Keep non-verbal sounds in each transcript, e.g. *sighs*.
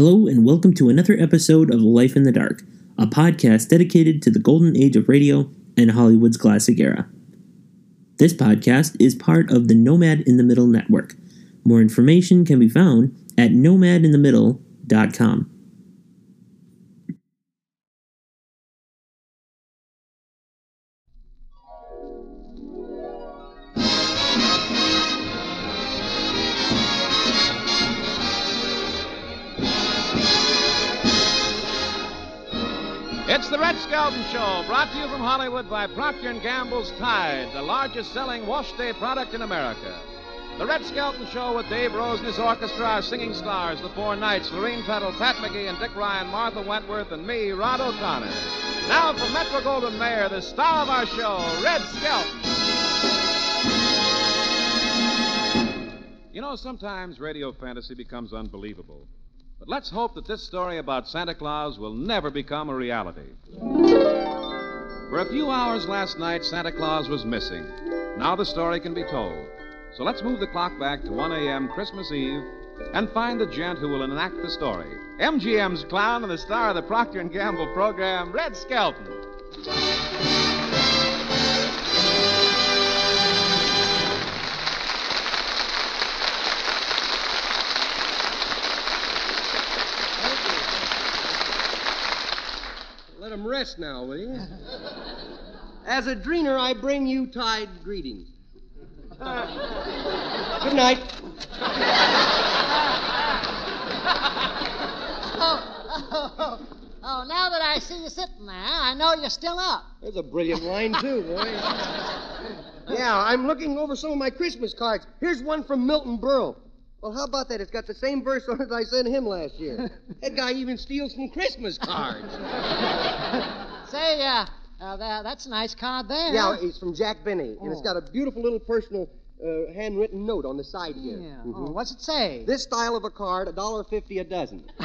Hello, and welcome to another episode of Life in the Dark, a podcast dedicated to the golden age of radio and Hollywood's classic era. This podcast is part of the Nomad in the Middle network. More information can be found at nomadinthemiddle.com. brought to you from Hollywood by Procter & Gamble's Tide, the largest selling wash day product in America. The Red Skelton Show with Dave Rose and his orchestra, our singing stars, the Four Knights, Lorene Tuttle, Pat McGee, and Dick Ryan, Martha Wentworth, and me, Rod O'Connor. Now from Metro Goldwyn Mayer, the star of our show, Red Skelton. You know, sometimes radio fantasy becomes unbelievable. But let's hope that this story about Santa Claus will never become a reality. For a few hours last night, Santa Claus was missing. Now the story can be told. So let's move the clock back to 1 a.m. Christmas Eve and find the gent who will enact the story. MGM's clown and the star of the Procter & Gamble program, Red Skelton. Rest now, will you? As a dreener, I bring you tide greetings. Good night. Oh, oh, oh, now that I see you sitting there, I know you're still up. There's a brilliant line, too, boy. *laughs* Yeah, I'm looking over some of my Christmas cards. Here's one from Milton Berle. Well, how about that? It's got the same verse on it I sent him last year. *laughs* that guy even steals from Christmas cards. *laughs* Say, uh, uh that, that's a nice card there. yeah, it's from Jack Benny, and it's got a beautiful little personal uh, handwritten note on the side here. Yeah. Mhm. Oh, what's it say? This style of a card, a dollar fifty a dozen. *laughs*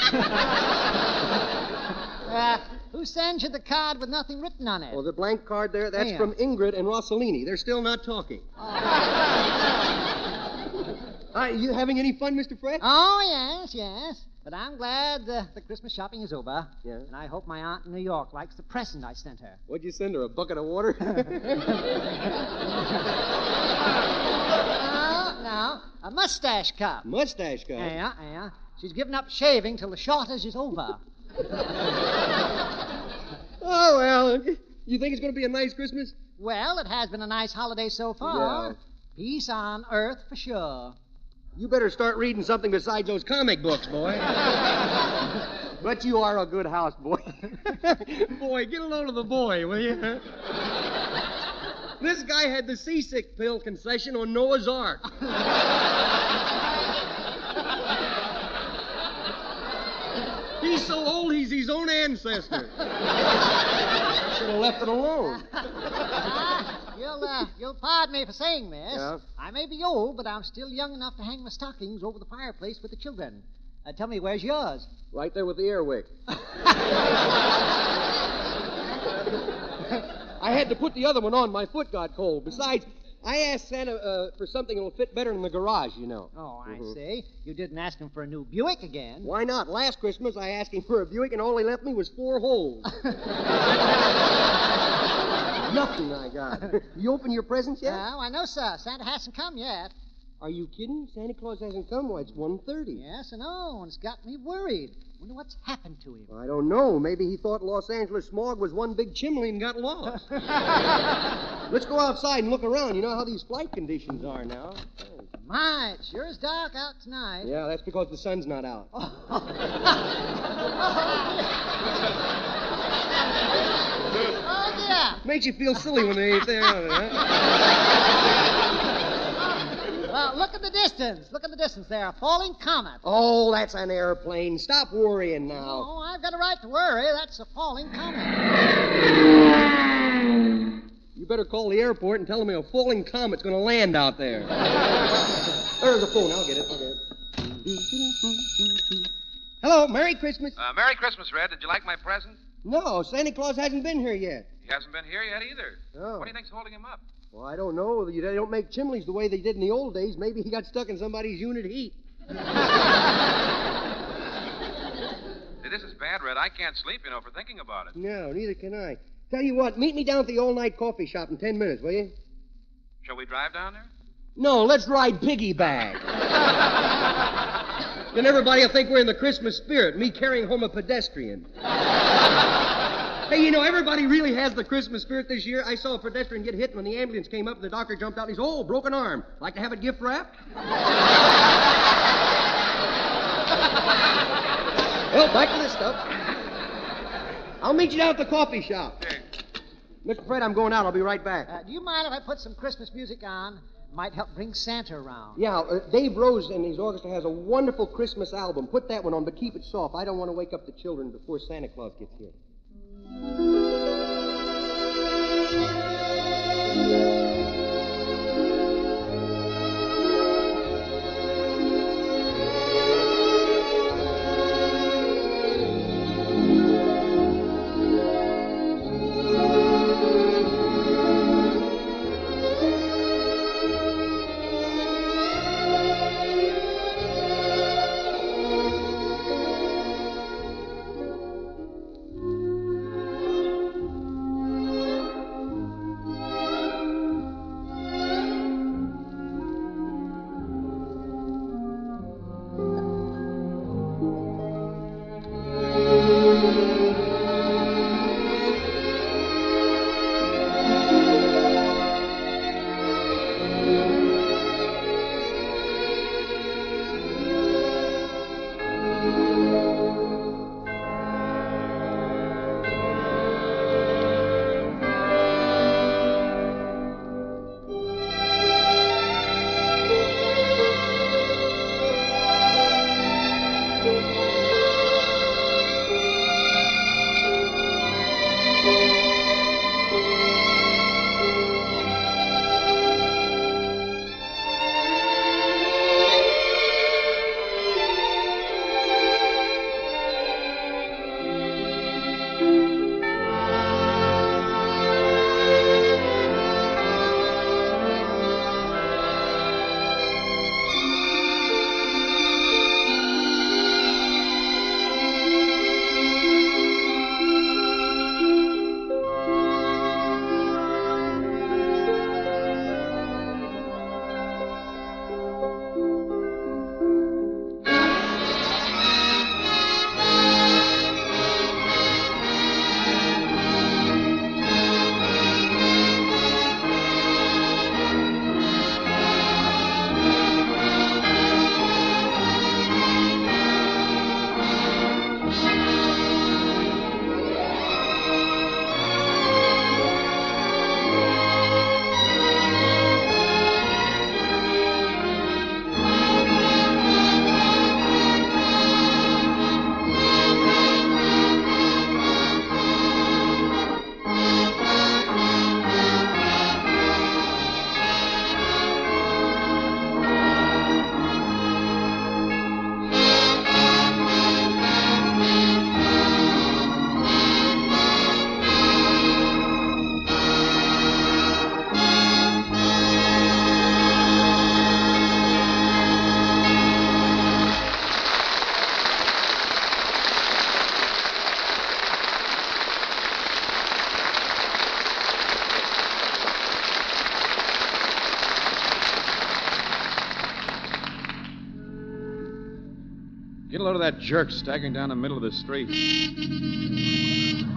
Uh, who sends you the card with nothing written on it? Oh, the blank card there, that's Yeah. from Ingrid and Rossellini. They're still not talking. Uh, you having any fun, Mr. Fred? Oh, yes, yes. But I'm glad uh, the Christmas shopping is over. Yeah. And I hope my aunt in New York likes the present I sent her. What'd you send her, a bucket of water? *laughs* No, no, a mustache cup. Mustache guy. Yeah, yeah. She's given up shaving till the shortage is over. *laughs* Oh, well, you think it's going to be a nice Christmas? Well, it has been a nice holiday so far. Yeah. Peace on earth for sure. You better start reading something besides those comic books, boy. *laughs* but you are a good house boy. *laughs* boy, get a load of the boy, will you? this guy had the seasick pill concession on Noah's Ark. he's so old he's his own ancestor. Should have left it alone. Ah. You'll, uh, you'll pardon me for saying this. Yeah? I may be old, but I'm still young enough to hang my stockings over the fireplace with the children. Uh, tell me, where's yours? Right there with the airwick. *laughs* I had to put the other one on. My foot got cold. Besides, I asked Santa uh, for something that'll fit better in the garage, you know. Oh, I Mhm. see. You didn't ask him for a new Buick again. Why not? Last Christmas, I asked him for a Buick, and all he left me was four holes. *laughs* Nothing I got. *laughs* You open your presents yet? Oh, I know, sir. Santa hasn't come yet. Are you kidding? Santa Claus hasn't come. Why, it's 1.30. Yes, I know, and it's got me worried. Wonder what's happened to him. I don't know. Maybe he thought Los Angeles smog was one big chimney and got lost. *laughs* Let's go outside and look around. You know how these flight conditions are now. My, it sure is dark out tonight. Yeah, that's because the sun's not out. Oh, oh dear. Makes you feel silly when they ain't there. Huh? Well, look at the distance. Look at the distance there. A falling comet. Oh, that's an airplane. Stop worrying now. Oh, I've got a right to worry. That's a falling comet. You better call the airport and tell them a falling comet's going to land out there. *laughs* There's a phone. I'll get it. I'll get it. Hello, Merry Christmas. Uh, Merry Christmas, Red. Did you like my present? No, Santa Claus hasn't been here yet. He hasn't been here yet either. Oh. What do you think's holding him up? Well, I don't know. They don't make chimneys the way they did in the old days. Maybe he got stuck in somebody's unit heat. *laughs* *laughs* See, this is bad, Red. I can't sleep, you know, for thinking about it. No, neither can I. Tell you what, meet me down at the all-night coffee shop in ten minutes, will you? Shall we drive down there? No, let's ride piggyback. *laughs* then everybody will think we're in the Christmas spirit, me carrying home a pedestrian. hey, you know, everybody really has the Christmas spirit this year. I saw a pedestrian get hit when the ambulance came up and the doctor jumped out and he said, Oh, broken arm. Like to have it gift wrapped? *laughs* well, back to this stuff. I'll meet you down at the coffee shop. Mr. Fred, I'm going out. I'll be right back. Uh, do you mind if I put some Christmas music on? Might help bring Santa around. Yeah, uh, Dave Rose and his orchestra has a wonderful Christmas album. Put that one on, but keep it soft. I don't want to wake up the children before Santa Claus gets here. Get a load of that jerk staggering down the middle of the street.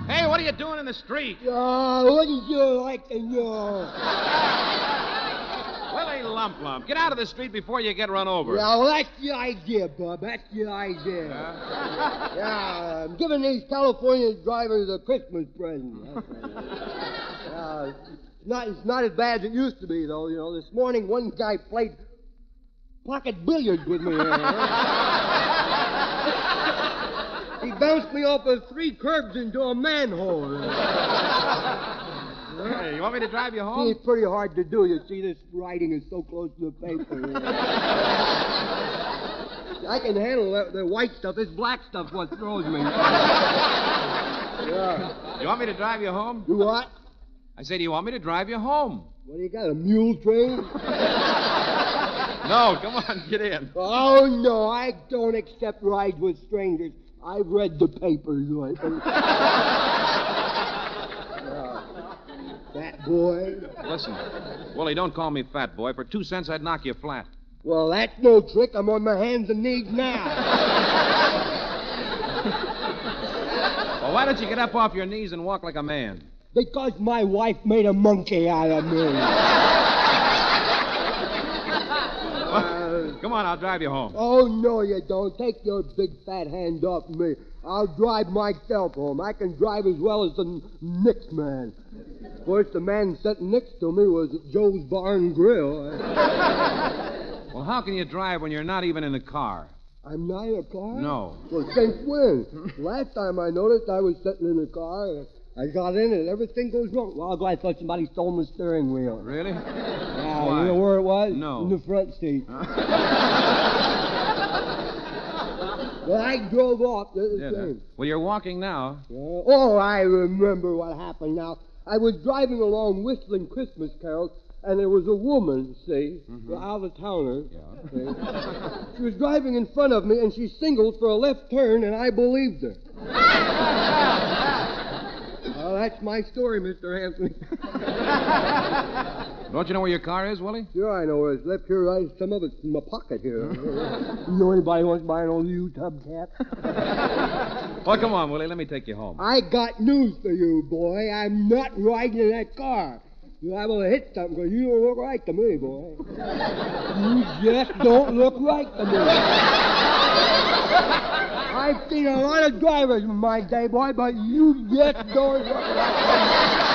Hey, what are you doing in the street? Oh, what did you like to know? *laughs* Willie Lump Lump, get out of the street before you get run over. Yeah, well, that's the idea, Bob. That's the idea. *laughs* Yeah, I'm giving these California drivers a Christmas present. *laughs* it's not, it's not as bad as it used to be, though. You know, this morning one guy played pocket billiards with me. Bounced me off of three curbs into a manhole. *laughs* Hey, you want me to drive you home? It's pretty hard to do. You see, this writing is so close to the paper. *laughs* I can handle the, the white stuff. This black stuff's what throws me. yeah. You want me to drive you home? You what? I say, do you want me to drive you home? What do you got, a mule train? *laughs* No, come on, get in. Oh, no, I don't accept rides with strangers. I've read the papers lately. *laughs* fat boy. Listen, Willie, don't call me fat boy. For two cents, I'd knock you flat. Well, that's no trick. I'm on my hands and knees now. *laughs* Well, why don't you get up off your knees and walk like a man? because my wife made a monkey out of me. Come on, I'll drive you home. Oh, no, you don't. Take your big fat hand off me. I'll drive myself home. I can drive as well as the next man. Of course, the man sitting next to me was Joe's Barn Grill. *laughs* Well, how can you drive when you're not even in a car? I'm not in a car? No. Well, since when? Last time I noticed I was sitting in a car. I got in it. Everything goes wrong. Well, I thought somebody stole my steering wheel. Really? Yeah, Why? you know where it was? No. In the front seat. *laughs* well, I drove off the Yeah. same. Well, you're walking now. Yeah. Oh, I remember what happened now. I was driving along whistling Christmas carols, and there was a woman, see, mm-hmm. out of towner. see. she was driving in front of me, and she signaled for a left turn, and I believed her. *laughs* well, that's my story, Mr. Hanson. *laughs* Don't you know where your car is, Willie? Sure, I know where it's left here. Right, some of it's in my pocket here. *laughs* you know anybody wants to buy an old U tub cap? *laughs* Well, come on, Willie. Let me take you home. I got news for you, boy. I'm not riding in that car. You're liable to hit something because you don't look right to me, boy. You just don't look right to me. I've seen a lot of drivers in my day, boy, but you just don't look right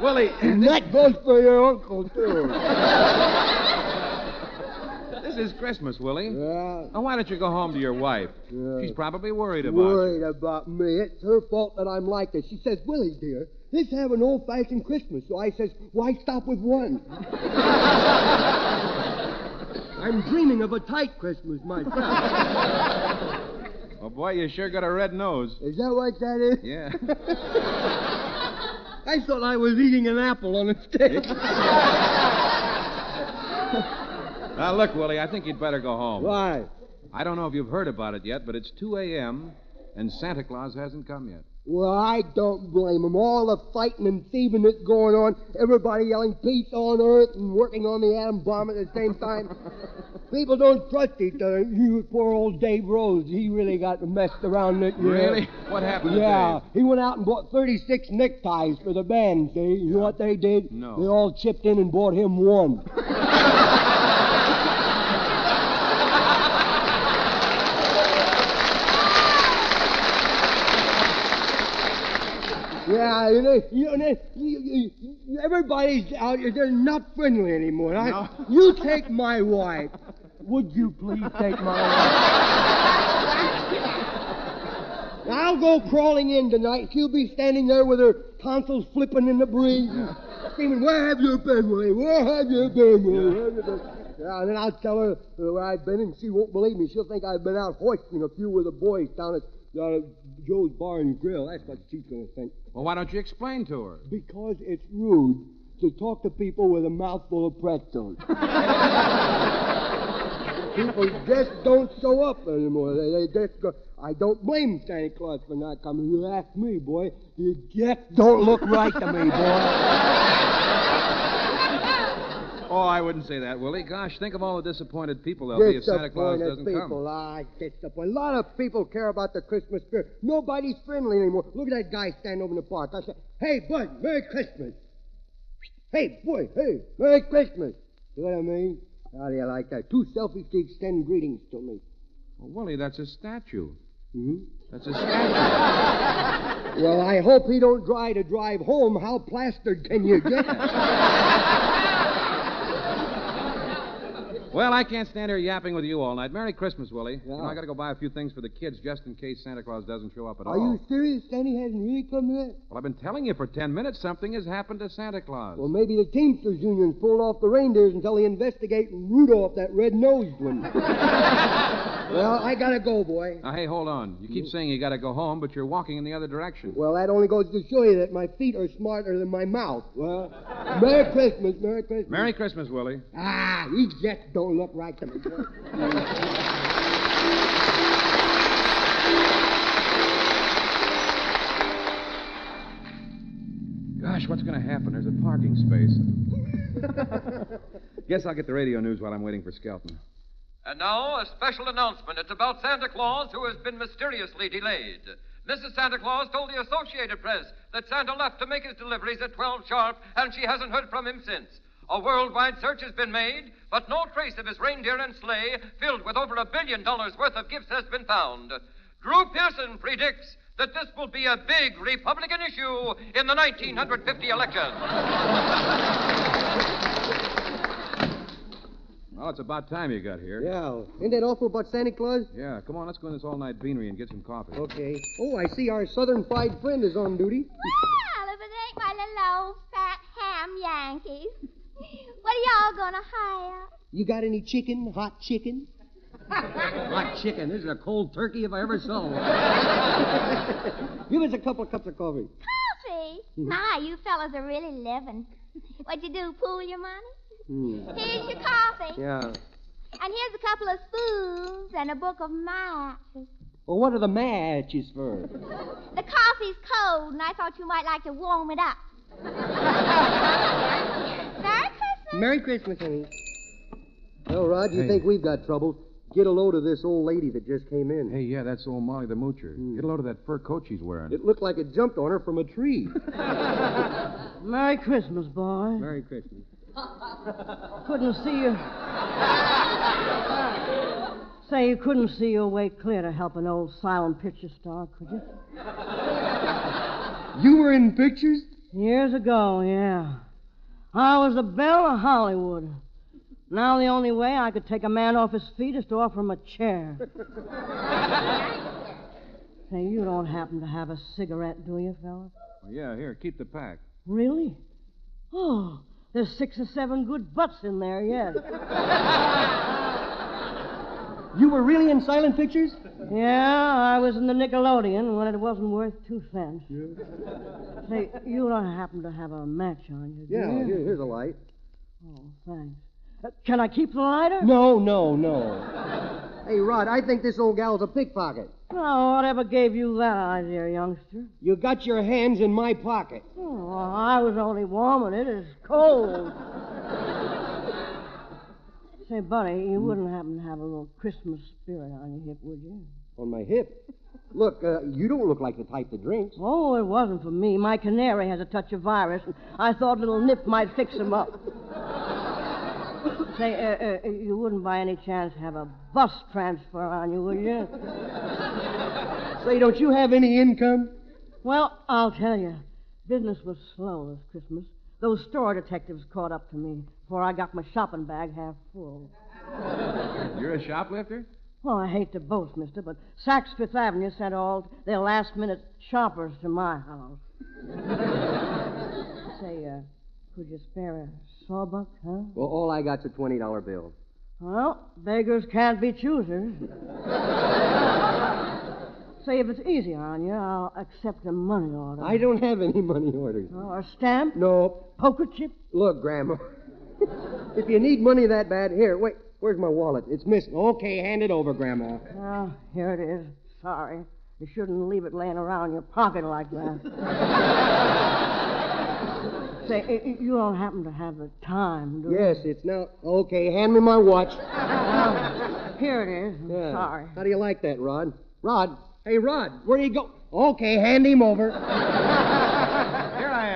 Willie. *clears throat* And that goes for your uncle, too. *laughs* this is Christmas, Willie. Yeah. Now, why don't you go home to your wife? Yeah. She's probably worried about Worried about me. It's her fault that I'm like this. She says, Willie, dear, let's have an old-fashioned Christmas. So I says, why stop with one? *laughs* I'm dreaming of a tight Christmas myself. *laughs* you. Oh, boy, you sure got a red nose. Is that what that is? Yeah. I thought I was eating an apple on a stick. *laughs* now, look, Willie, I think you'd better go home. Why? I don't know if you've heard about it yet, but it's 2 a.m., and Santa Claus hasn't come yet. Well, I don't blame them. All the fighting and thieving that's going on, everybody yelling peace on earth and working on the atom bomb at the same time. *laughs* People don't trust each other. You, poor old Dave Rose, he really got messed around that year. Really? What happened Yeah, he went out and bought 36 neckties for the band, see? You know what they did? No. They all chipped in and bought him one. *laughs* Yeah, you know, you know you, everybody's out. They're not friendly anymore. I, No. You take my wife. Would you please take my wife? I'll go crawling in tonight. She'll be standing there with her tonsils flipping in the breeze, screaming, "Where have you been, Willie? Where have you been, Willie? Where have you been?" Yeah, and then I'll tell her where I've been, and she won't believe me. She'll think I've been out hoisting a few with the boys down at uh, Joe's Bar and Grill. That's what she's going to think. Well, why don't you explain to her? Because it's rude to talk to people with a mouthful of pretzels. *laughs* people just don't show up anymore. They, they just go. I don't blame Santa Claus for not coming. You ask me, boy. You just don't look right to me, boy. *laughs* Oh, I wouldn't say that, Willie. Gosh, think of all the disappointed people there'll be if Santa Claus doesn't people. come. Ah, disappointed. A lot of people care about the Christmas spirit. Nobody's friendly anymore. Look at that guy standing over in the park. I said, "Hey, bud, Merry Christmas." Hey, boy, hey, Merry Christmas. You know what I mean? How do you like that? Two selfies to extend greetings to me. Well, Willie, that's a statue. hmm That's a statue. *laughs* Well, I hope he don't try to drive home. How plastered can you get? *laughs* well, I can't stand here yapping with you all night. Merry Christmas, Willie. You know, I got to go buy a few things for the kids just in case Santa Claus doesn't show up at Are all. Are you serious? Sandy hasn't really come yet? Well, I've been telling you for ten minutes something has happened to Santa Claus. Well, maybe the Teamsters Union's pulled off the reindeers until they investigate Rudolph, that red-nosed one. *laughs* well, I gotta go, boy. Now, hey, hold on. You keep saying you got to go home, but you're walking in the other direction. Well, that only goes to show you that my feet are smarter than my mouth. Well, Merry Christmas, Merry Christmas. Merry Christmas, Willie. Ah, you just don't look right to me. Gosh, what's going to happen? There's a parking space. *laughs* Guess I'll get the radio news while I'm waiting for Skelton. And now, a special announcement. It's about Santa Claus, who has been mysteriously delayed. Mrs. Santa Claus told the Associated Press that Santa left to make his deliveries at 12 sharp, and she hasn't heard from him since. A worldwide search has been made, but no trace of his reindeer and sleigh, filled with over a billion dollars worth of gifts, has been found. Drew Pearson predicts that this will be a big Republican issue in the 1950 election. Well, it's about time you got here. Yeah. Isn't that awful about Santa Claus? Yeah, come on, let's go in this all night beanery and get some coffee. Okay. Oh, I see our southern fried friend is on duty. Well, if it ain't my little old fat ham Yankees. *laughs* What are y'all gonna hire? You got any chicken? Hot chicken? *laughs* Hot chicken. This is a cold turkey if I ever saw one. *laughs* Give us a couple of cups of coffee. Coffee? My, you fellas are really living. What'd you do, pool your money? Hmm. Here's your coffee. Yeah. And here's a couple of spoons and a book of matches. Well, what are the matches for? The coffee's cold, and I thought you might like to warm it up. Merry Christmas. Honey. Well, Rod, you Hey. think we've got trouble? Get a load of this old lady that just came in. Hey, yeah, that's old Molly the Moocher. Hmm. Get a load of that fur coat she's wearing. It looked like it jumped on her from a tree. *laughs* Merry Christmas, boy. Merry Christmas. Couldn't see you. Say, you couldn't see your way clear to help an old silent picture star, could you? You were in pictures? Years ago, yeah. I was the belle of Hollywood. Now the only way I could take a man off his feet is to offer him a chair. *laughs* Say, you don't happen to have a cigarette, do you, fella? Oh, yeah, here, keep the pack. Really? Oh, there's six or seven good butts in there yet. *laughs* You were really in silent pictures? Yeah, I was in the Nickelodeon when it wasn't worth two cents. Say, you don't happen to have a match on you, do Yeah, you? here, here's a light. Oh, thanks. Uh, can I keep the lighter? No, no, no. hey, Rod, I think this old gal's a pickpocket. Oh, whatever gave you that idea, youngster? You got your hands in my pocket. Oh, I was only warming it. It's cold. Say, buddy, you wouldn't happen to have a little Christmas spirit on your hip, would you? On my hip. Look, uh, you don't look like the type that drinks. Oh, it wasn't for me. My canary has a touch of virus, and I thought a little Nip might fix him up. Say, uh, uh, you wouldn't by any chance have a bus transfer on you, would you? Say, don't you have any income? Well, I'll tell you. Business was slow this Christmas. Those store detectives caught up to me before I got my shopping bag half full. You're a shoplifter? Well, I hate to boast, mister, but Saks Fifth Avenue sent all their last minute shoppers to my house. *laughs* Say, uh, could you spare a sawbuck, huh? Well, all I got's a $20 bill. Well, beggars can't be choosers. *laughs* Say, if it's easy on you, I'll accept a money order. I don't have any money orders. Or a stamp? No. Poker chip? Look, Grandma. If you need money that bad, here, wait. Where's my wallet? It's missing. Okay, hand it over, Grandma. Oh, here it is. Sorry. You shouldn't leave it laying around in your pocket like that. *laughs* Say, you don't happen to have the time, do you? Yes, it's now. Okay, hand me my watch. Oh, *laughs* here it is. Yeah. Sorry. How do you like that, Rod? Rod. Hey, Rod, where do you go? Okay, hand him over. *laughs*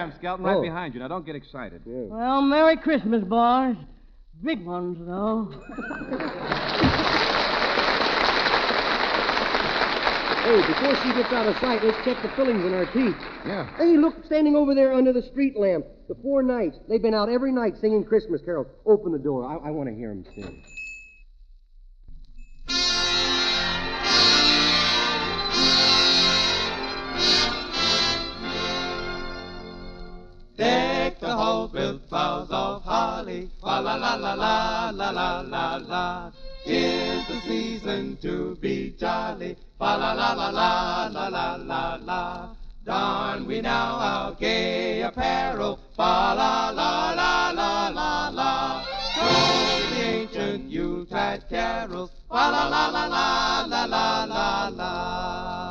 Here I am, Skelton, right Oh. behind you. Now, don't get excited. Yeah. Well, Merry Christmas, boys. Big ones, though. *laughs* Hey, before she gets out of sight, let's check the fillings in our teeth. Yeah. Hey, look, standing over there under the street lamp. The Four Knights. They've been out every night singing Christmas carols. Open the door. I, I want to hear them sing. The halls with boughs of holly. Fa la la la la la la la la. Tis the season to be jolly. Fa la la la la la la la la. Don we now our gay apparel. Fa la la la la la la. Sing the ancient Yuletide carols. Fa la la la la la la la la.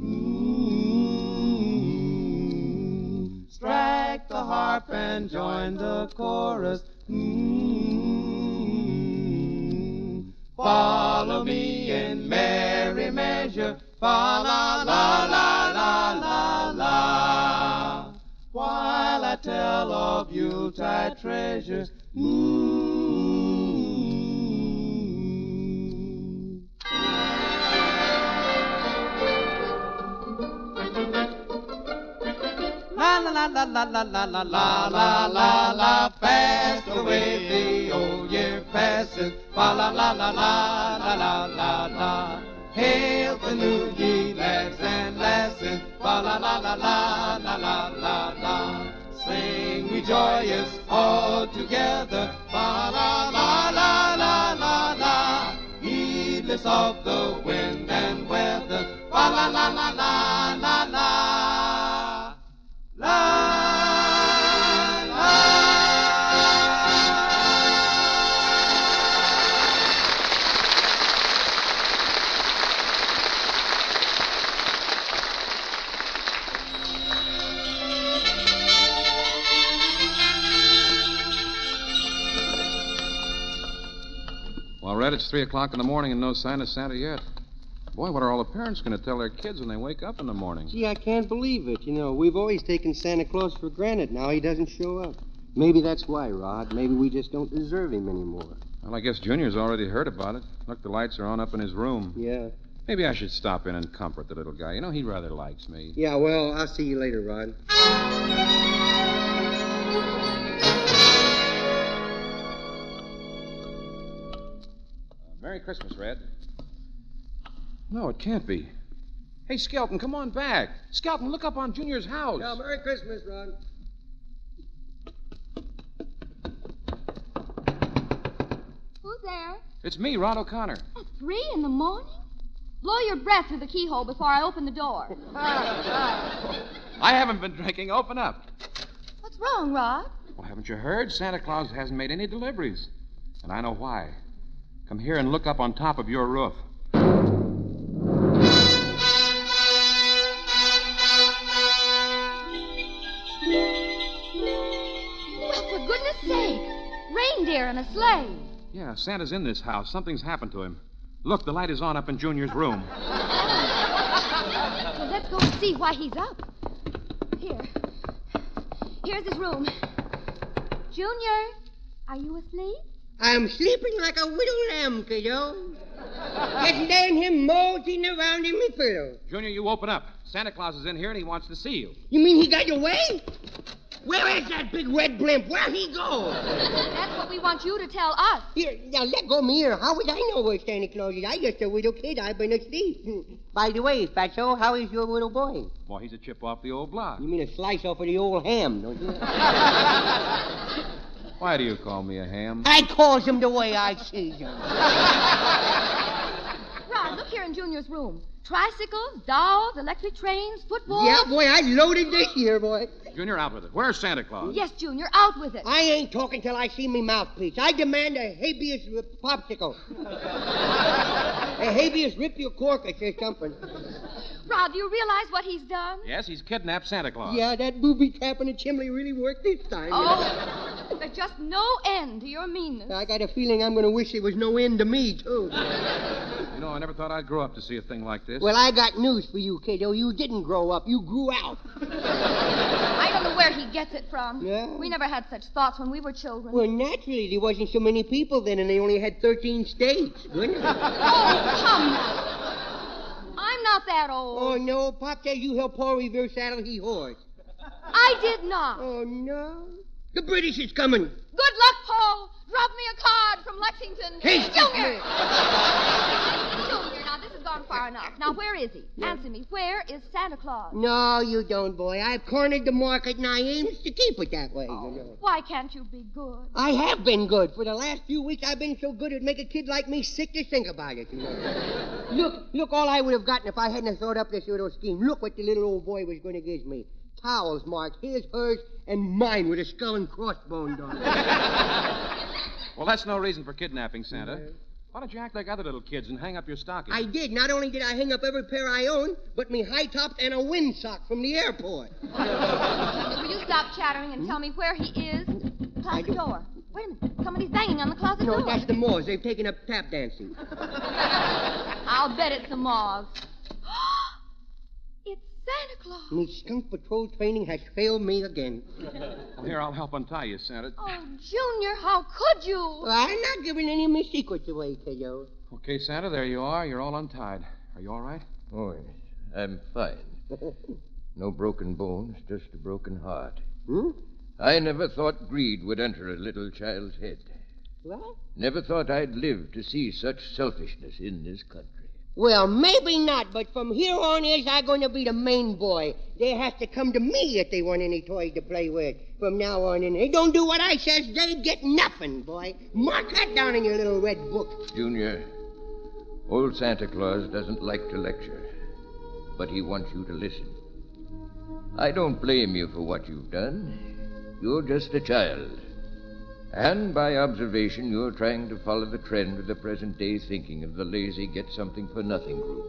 For us. Mm. Strike the harp and join the chorus. Mm. Follow me in merry measure. Fa la la la la la la. While I tell of Yuletide treasures. Mm. La la la la la la la la la la la la fast away the old year passes. Fa la la la la la la la la. Hail the new ye lads and lasses. Fa la la la la la la la la. Sing we joyous all together. Fa la la la la la la. Heedless of the wind and weather. Fa la la la la la la. Well, it's 3 o'clock in the morning and no sign of Santa yet. Boy, what are all the parents going to tell their kids when they wake up in the morning? Gee, I can't believe it. You know, we've always taken Santa Claus for granted. Now he doesn't show up. Maybe that's why, Rod. Maybe we just don't deserve him anymore. Well, I guess Junior's already heard about it. Look, the lights are on up in his room. Yeah. Maybe I should stop in and comfort the little guy. You know, he rather likes me. Yeah, well, I'll see you later, Rod. Merry Christmas, Red. No, it can't be. Hey, Skelton, come on back. Skelton, look up on Junior's house. Yeah, Merry Christmas, Rod. Who's there? It's me, Rod O'Connor. At three in the morning? Blow your breath through the keyhole before I open the door. *laughs* I haven't been drinking. Open up. What's wrong, Rod? Well, haven't you heard? Santa Claus hasn't made any deliveries. And I know why. Come here and look up on top of your roof. Well, for goodness sake. Reindeer and a sleigh. Yeah, Santa's in this house. Something's happened to him. Look, the light is on up in Junior's room. Well, let's go and see why he's up. Here. Here's his room. Junior, are you asleep? I'm sleeping like a widow lamb, kiddo. Just laying him moseying around in my pillow. Junior, you open up. Santa Claus is in here and he wants to see you. You mean he got away? Where is that big red blimp? Where'd he go? *laughs* That's what we want you to tell us. Here, now let go me here. How would I know where Santa Claus is? I just a widow kid. I've been asleep. *laughs* By the way, Fatso, how is your little boy? Well, he's a chip off the old block. You mean a slice off of the old ham, don't you? *laughs* Why do you call me a ham? I calls him the way I sees him. *laughs* Rod, look here in Junior's room. Tricycles, dolls, electric trains, football. Yeah, boy, I loaded this year, boy. Junior, out with it. Where's Santa Claus? Yes, Junior, out with it. I ain't talking till I see me mouthpiece. I demand a habeas popsicle. a habeas rip your corcus or something. Rod, do you realize what he's done? Yes, he's kidnapped Santa Claus. Yeah, that booby trap in the chimney really worked this time. you know. Oh, there's just no end to your meanness. I got a feeling I'm going to wish there was no end to me, too. You know, I never thought I'd grow up to see a thing like this. Well, I got news for you, kiddo. You didn't grow up. You grew out. I don't know where he gets it from. Yeah? We never had such thoughts when we were children. Well, naturally, there wasn't so many people then, and they only had 13 states. Wouldn't it? Oh, come now. I'm not that old. oh, no. Pop says you helped Paul Revere's saddle he horse. I did not. Oh, no. The British is coming. Good luck, Paul. Drop me a card from Lexington. Hey, Junior! Junior, now this gone far enough. Now, where is he? Answer me. Where is Santa Claus? No, you don't, boy. I've cornered the market, and I aims to keep it that way. You oh, know. Why can't you be good? I have been good. For the last few weeks, I've been so good it'd make a kid like me sick to think about it. You know. *laughs* look, look, all I would have gotten if I hadn't thought up this little scheme. Look what the little old boy was going to give me. Towels marked his, hers, and mine with a skull and crossbones on it. *laughs* *laughs* Well, that's no reason for kidnapping Santa. Why don't you act like other little kids and hang up your stocking? I did. Not only did I hang up every pair I own, but me high topped and a windsock from the airport. *laughs* Will you stop chattering and tell me where he is? Closet door. Wait a minute. Somebody's banging on the closet No, door. that's the Moors. They've taken up tap dancing. *laughs* I'll bet it's the moths. *laughs* it's Santa Claus. Me skunk patrol training has failed me again. Here, I'll help untie you, Santa. Oh, Junior, how could you? Well, I'm not giving any of my secrets away, to you. Okay, Santa, there you are. You're all untied. Are you all right? Oh, yes. I'm fine. No broken bones, just a broken heart. Hmm? I never thought greed would enter a little child's head. What? Never thought I'd live to see such selfishness in this country. Well, maybe not, but from here on is I going to be the main boy. They have to come to me if they want any toys to play with. From now on, and they don't do what I says, they get nothing, boy. Mark that down in your little red book. Junior, old Santa Claus doesn't like to lecture, but he wants you to listen. I don't blame you for what you've done. You're just a child. And by observation, you're trying to follow the trend of the present day thinking of the lazy get something for nothing group.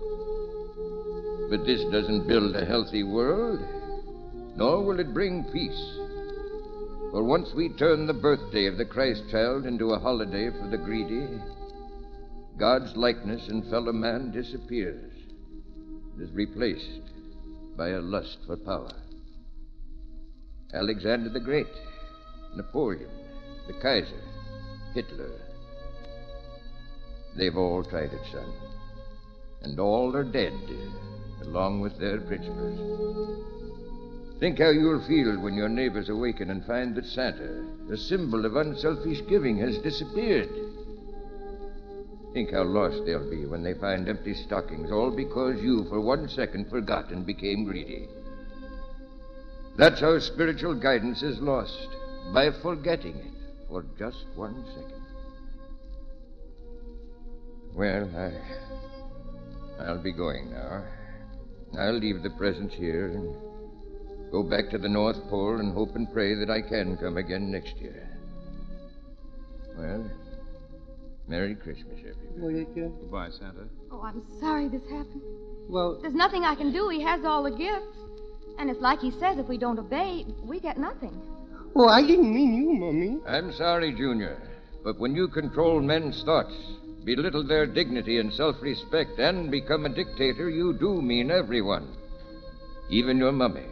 But this doesn't build a healthy world, nor will it bring peace. For once we turn the birthday of the Christ child into a holiday for the greedy, God's likeness in fellow man disappears, is replaced by a lust for power. Alexander the Great, Napoleon, the Kaiser, Hitler. They've all tried it, son. And all are dead, uh, along with their principles. Think how you'll feel when your neighbors awaken and find that Santa, the symbol of unselfish giving, has disappeared. Think how lost they'll be when they find empty stockings, all because you, for one second, forgot and became greedy. That's how spiritual guidance is lost, by forgetting it for just one second. Well, I. I'll be going now. I'll leave the presents here and go back to the North Pole and hope and pray that I can come again next year. Well, Merry Christmas, everybody. Well, it, Goodbye, Santa. Oh, I'm sorry this happened. well, There's nothing I can do. He has all the gifts. And it's like he says if we don't obey, we get nothing. Oh, I didn't mean you, Mummy. I'm sorry, Junior, but when you control men's thoughts, belittle their dignity and self respect, and become a dictator, you do mean everyone, even your mummy.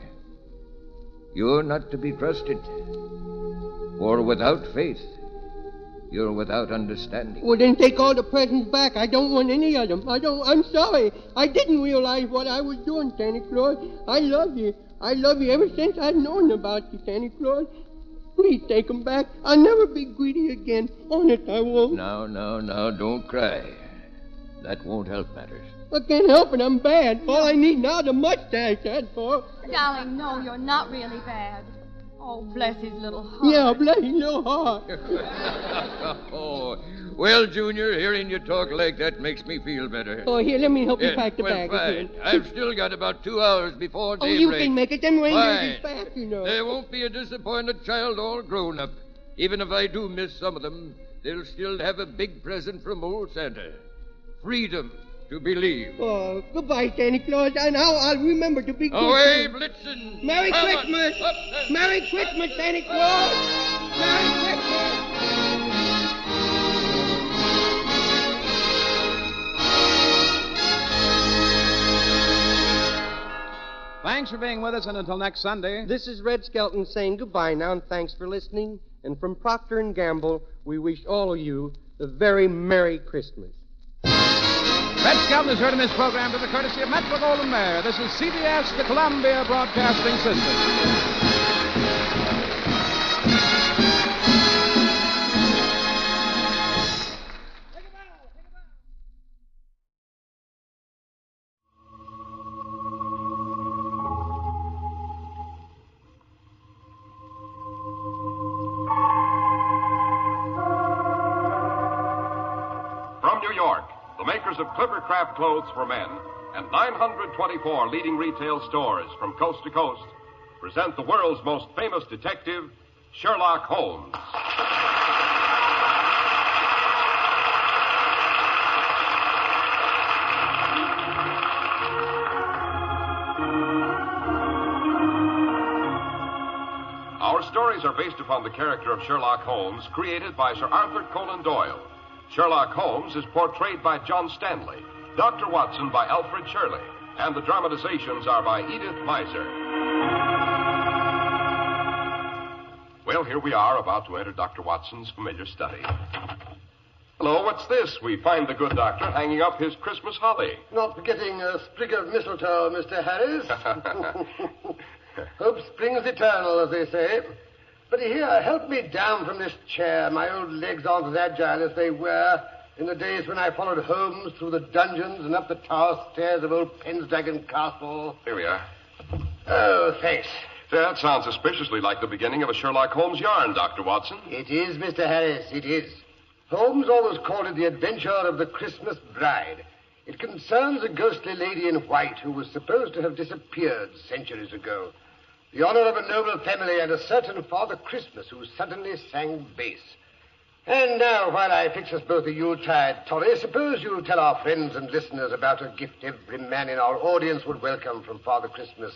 You're not to be trusted. For without faith, you're without understanding. Well, then take all the presents back. I don't want any of them. I don't. I'm sorry. I didn't realize what I was doing, Santa Claus. I love you. I love you ever since I've known about you, Santa Claus. Please take them back. I'll never be greedy again. Honest, I won't. Now, now, now, don't cry. That won't help matters. I can't help it. I'm bad. All I need now is a mustache. That's all. Darling, no, you're not really bad. Oh, bless his little heart. Yeah, bless his little heart. *laughs* *laughs* oh, well, Junior, hearing you talk like that makes me feel better. Oh, here, let me help you pack the well, bag fine. again. I've still got about two hours before Oh, daybreak. you can make it. Them reindeers is fast, you know. There won't be a disappointed child all grown up. Even if I do miss some of them, they'll still have a big present from old Santa. Freedom to believe. Oh, goodbye, Santa Claus. And I'll, I'll remember to be good. Away. Blitzen! Merry Come. Christmas! Up Merry Christmas, Santa Claus! Merry Christmas! Thanks for being with us, and until next Sunday. This is Red Skelton saying goodbye now, and thanks for listening. And from Procter and Gamble, we wish all of you a very Merry Christmas. Red Skelton is heard in this program to the courtesy of Metro Goldwyn Mayer. This is CBS, the Columbia Broadcasting System. craft clothes for men, and 924 leading retail stores from coast to coast present the world's most famous detective, Sherlock Holmes. Our stories are based upon the character of Sherlock Holmes created by Sir Arthur Conan Doyle. Sherlock Holmes is portrayed by John Stanley. Dr. Watson by Alfred Shirley, and the dramatizations are by Edith Meiser. Well, here we are about to enter Dr. Watson's familiar study. Hello, what's this? We find the good doctor hanging up his Christmas holly. Not forgetting a sprig of mistletoe, Mr. Harris. *laughs* Hope springs eternal, as they say. But here, help me down from this chair. My old legs aren't as agile as they were in the days when I followed Holmes through the dungeons and up the tower stairs of old Pendragon Castle. Here we are. Oh, thanks. That sounds suspiciously like the beginning of a Sherlock Holmes yarn, Dr. Watson. It is, Mr. Harris, it is. Holmes always called it the adventure of the Christmas bride. It concerns a ghostly lady in white who was supposed to have disappeared centuries ago. The honor of a noble family and a certain Father Christmas who suddenly sang bass. And now, while I fix us both a Yuletide toddy, suppose you'll tell our friends and listeners about a gift every man in our audience would welcome from Father Christmas,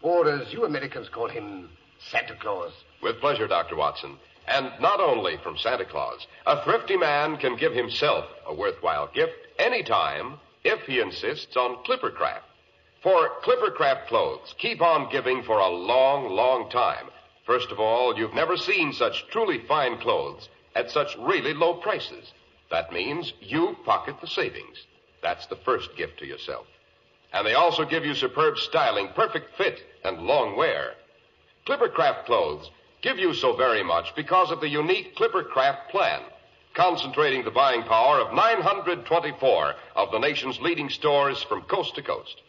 or as you Americans call him, Santa Claus. With pleasure, Dr. Watson. And not only from Santa Claus. A thrifty man can give himself a worthwhile gift anytime if he insists on Clippercraft. For Clippercraft clothes keep on giving for a long, long time. First of all, you've never seen such truly fine clothes at such really low prices. That means you pocket the savings. That's the first gift to yourself. And they also give you superb styling, perfect fit, and long wear. Clippercraft clothes give you so very much because of the unique Clippercraft plan, concentrating the buying power of 924 of the nation's leading stores from coast to coast.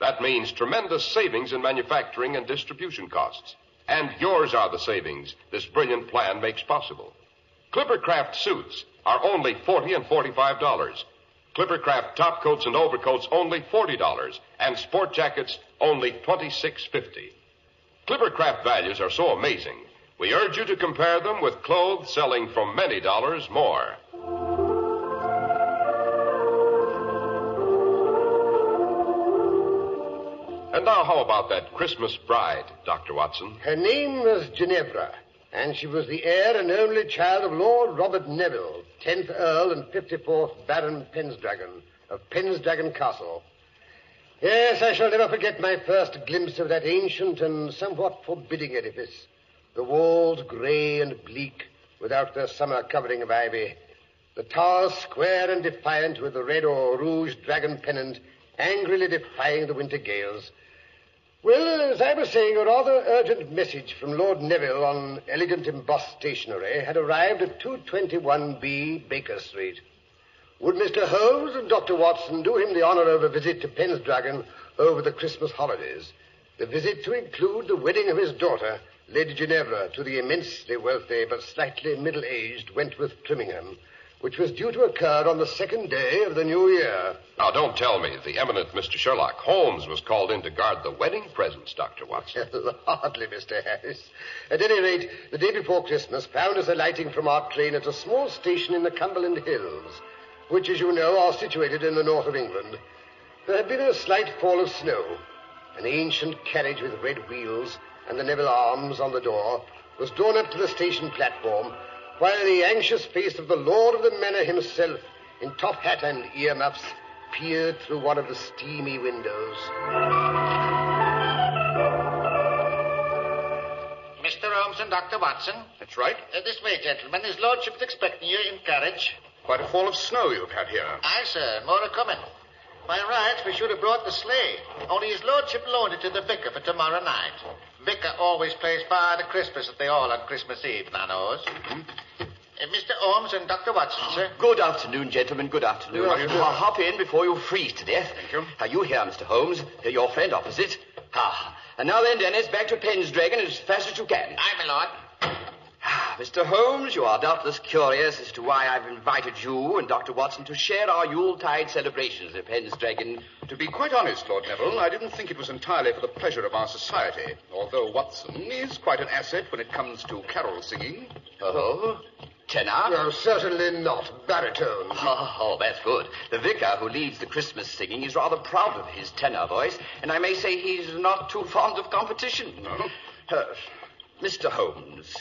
That means tremendous savings in manufacturing and distribution costs. And yours are the savings this brilliant plan makes possible. Clippercraft suits are only 40 and $45. Clippercraft top coats and overcoats only $40 and sport jackets only $26.50. Clippercraft values are so amazing. We urge you to compare them with clothes selling for many dollars more. And now, how about that Christmas bride, Dr. Watson? Her name was Ginevra, and she was the heir and only child of Lord Robert Neville, 10th Earl and 54th Baron Pendragon of Pendragon Castle. Yes, I shall never forget my first glimpse of that ancient and somewhat forbidding edifice. The walls grey and bleak, without their summer covering of ivy. The towers square and defiant, with the red or rouge dragon pennant angrily defying the winter gales. Well, as I was saying, a rather urgent message from Lord Neville on elegant embossed stationery had arrived at 221B Baker Street. Would Mr. Holmes and Dr. Watson do him the honor of a visit to Pendragon over the Christmas holidays? The visit to include the wedding of his daughter, Lady Ginevra, to the immensely wealthy but slightly middle-aged Wentworth Trimmingham, which was due to occur on the second day of the new year. Now, don't tell me the eminent Mr. Sherlock Holmes was called in to guard the wedding presents, Dr. Watson. *laughs* Hardly, Mr. Harris. At any rate, the day before Christmas found us alighting from our train at a small station in the Cumberland Hills, which, as you know, are situated in the north of England. There had been a slight fall of snow. An ancient carriage with red wheels and the Neville arms on the door was drawn up to the station platform, while the anxious face of the lord of the manor himself, in top hat and earmuffs, peered through one of the steamy windows. Mr. Holmes and Dr. Watson. That's right. Uh, this way, gentlemen. His lordship's expecting you in carriage. Quite a fall of snow you've had here. Aye, sir. More are coming. By rights, we should have brought the sleigh. Only his lordship loaned it to the vicar for tomorrow night. Vicar always plays Father Christmas at the Hall on Christmas Eve, now knows. Mm-hmm. Uh, Mr. Holmes and Dr. Watson, sir. Good afternoon, gentlemen. Good afternoon. Good afternoon. Uh, hop in before you freeze to death. Thank you. Are you here, Mr. Holmes? Your friend opposite. Ah. And now then, Dennis, back to Pendragon as fast as you can. Aye, my lord. Mr. Holmes, you are doubtless curious as to why I've invited you and Dr. Watson to share our Yuletide celebrations at Pendragon. To be quite honest, Lord Neville, I didn't think it was entirely for the pleasure of our society, although Watson is quite an asset when it comes to carol singing. Oh? Tenor? No, certainly not. Baritone. Oh, *laughs* oh, that's good. The vicar who leads the Christmas singing is rather proud of his tenor voice, and I may say he's not too fond of competition. No? Uh, Mr. Holmes,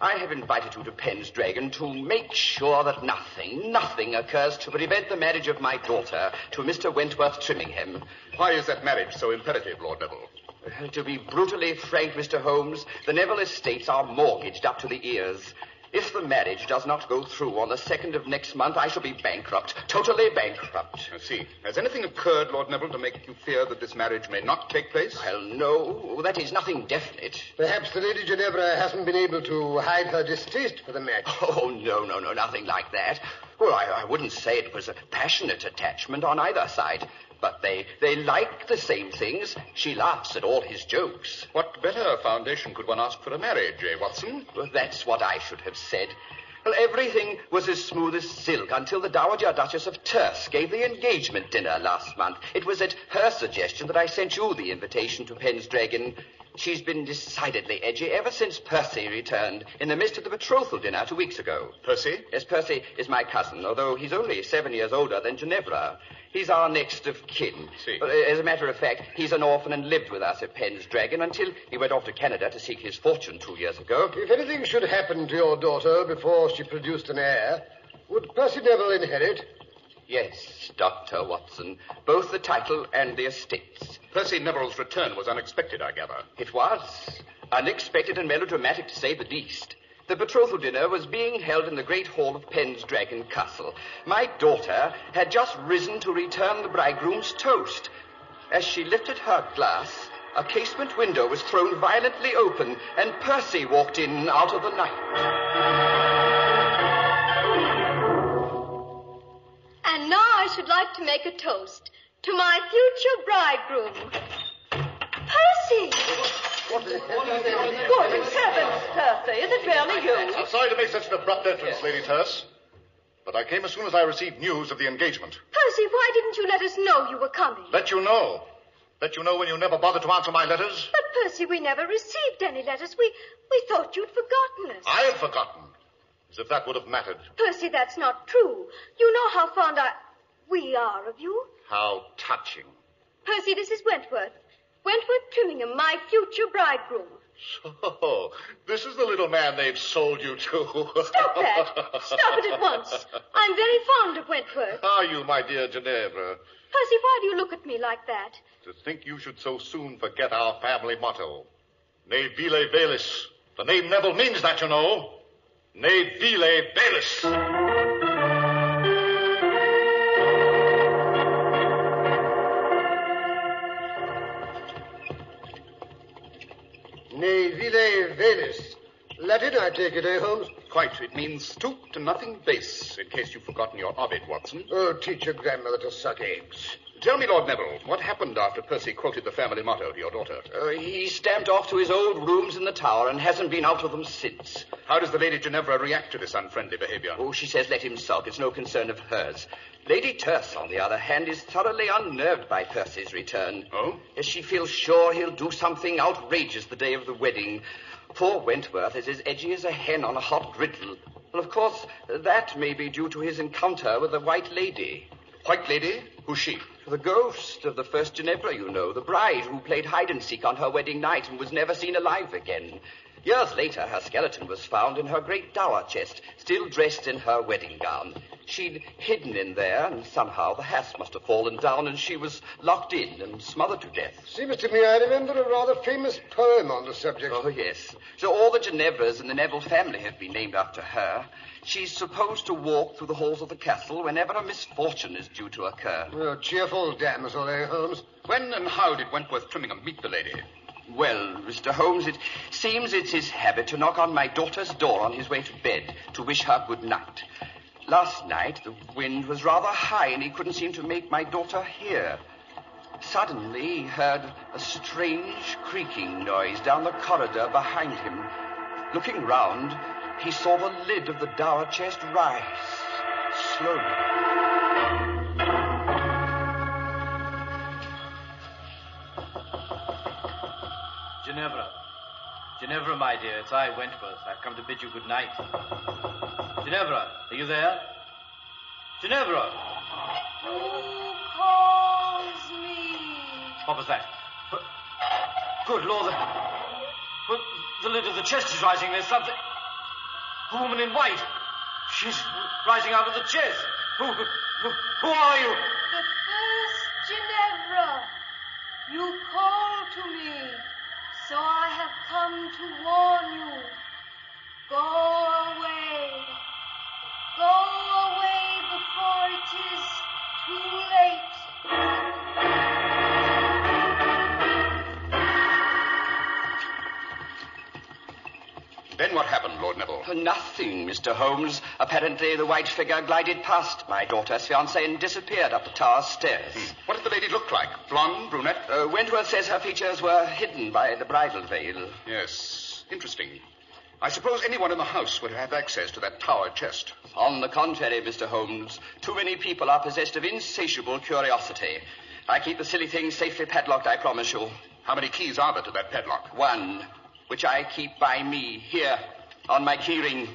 I have invited you to Pendragon to make sure that nothing, nothing occurs to prevent the marriage of my daughter to Mr. Wentworth Trimmingham. Why is that marriage so imperative, Lord Neville? Uh, To be brutally frank, Mr. Holmes, the Neville estates are mortgaged up to the ears. If the marriage does not go through on the second of next month, I shall be bankrupt, totally bankrupt. I see. Has anything occurred, Lord Neville, to make you fear that this marriage may not take place? Well, no, that is nothing definite. Perhaps the Lady Ginevra hasn't been able to hide her distaste for the match. *laughs* Oh, no, no, no, nothing like that. Well, I, I wouldn't say it was a passionate attachment on either side. But they, they like the same things. She laughs at all his jokes. What better foundation could one ask for a marriage, eh, Watson? Well, that's what I should have said. Well, everything was as smooth as silk until the Dowager Duchess of Terce gave the engagement dinner last month. It was at her suggestion that I sent you the invitation to Pendragon. She's been decidedly edgy ever since Percy returned in the midst of the betrothal dinner two weeks ago. Percy? Yes, Percy is my cousin, although he's only seven years older than Ginevra. He's our next of kin. See. Uh, As a matter of fact, he's an orphan and lived with us at Pendragon until he went off to Canada to seek his fortune two years ago. If anything should happen to your daughter before she produced an heir, would Percy Neville inherit? Yes, Dr. Watson. Both the title and the estates. Percy Neville's return was unexpected, I gather. It was. Unexpected and melodramatic, to say the least. The betrothal dinner was being held in the great hall of Pendragon Castle. My daughter had just risen to return the bridegroom's toast. As she lifted her glass, a casement window was thrown violently open, and Percy walked in out of the night. And now I should like to make a toast to my future bridegroom. Percy! Good heavens, Percy, is it really you? I'm sorry to make such an abrupt entrance, Lady Terce. But I came as soon as I received news of the engagement. Percy, why didn't you let us know you were coming? Let you know. Let you know when you never bothered to answer my letters. But, Percy, we never received any letters. We, we thought you'd forgotten us. I had forgotten. As if that would have mattered. Percy, that's not true. You know how fond I... we are of you. How touching. Percy, this is Wentworth. Wentworth Trimmingham, my future bridegroom. So, this is the little man they've sold you to. Stop that. Stop it at once. I'm very fond of Wentworth. Are you, my dear Ginevra? Percy, why do you look at me like that? To think you should so soon forget our family motto. Ne vile velis. The name Neville means that, you know. Ne vile velis. Velis. Latin, I take it, eh, Holmes? Quite. It means stoop to nothing base, in case you've forgotten your ovid, Watson. Oh, teach your grandmother to suck eggs. Tell me, Lord Neville, what happened after Percy quoted the family motto to your daughter? Uh, he stamped off to his old rooms in the tower and hasn't been out of them since. How does the Lady Ginevra react to this unfriendly behavior? Oh, she says let him sulk. It's no concern of hers. Lady Terce, on the other hand, is thoroughly unnerved by Percy's return. Oh? As she feels sure he'll do something outrageous the day of the wedding. Poor Wentworth is as edgy as a hen on a hot griddle. Well, of course, that may be due to his encounter with the White Lady. White Lady? Who's she? The ghost of the first Ginevra, you know, the bride who played hide and seek on her wedding night and was never seen alive again. Years later, her skeleton was found in her great dower chest, still dressed in her wedding gown. She'd hidden in there, and somehow the hasp must have fallen down, and she was locked in and smothered to death. Seems to me I remember a rather famous poem on the subject. Oh, yes. So all the Ginevras in the Neville family have been named after her. She's supposed to walk through the halls of the castle whenever a misfortune is due to occur. Oh, cheerful damsel, eh, Holmes? When and how did Wentworth Trimmingham meet the lady? Well, Mr. Holmes, it seems it's his habit to knock on my daughter's door on his way to bed to wish her good night. Last night, the wind was rather high and he couldn't seem to make my daughter hear. Suddenly, he heard a strange creaking noise down the corridor behind him. Looking round, he saw the lid of the dower chest rise slowly. Ginevra. Ginevra, my dear, it's I, Wentworth. I've come to bid you good night. Ginevra, are you there? Ginevra! Who calls me? What was that? But- Good Lord. the- But the lid of the chest is rising. There's something. A woman in white. She's rising out of the chest. Who, who, who are you? The first Ginevra. You called to me, so I have come to warn you. Go away. Go away before it is too late. Then what happened, Lord Neville? Nothing, Mr. Holmes. Apparently, the white figure glided past my daughter's fiancé and disappeared up the tower stairs. What did the lady look like? Blonde, brunette? Uh, Wentworth says her features were hidden by the bridal veil. Yes, interesting. I suppose anyone in the house would have access to that tower chest. On the contrary, Mr. Holmes, too many people are possessed of insatiable curiosity. I keep the silly thing safely padlocked, I promise you. How many keys are there to that padlock? One, which I keep by me, here, on my keyring.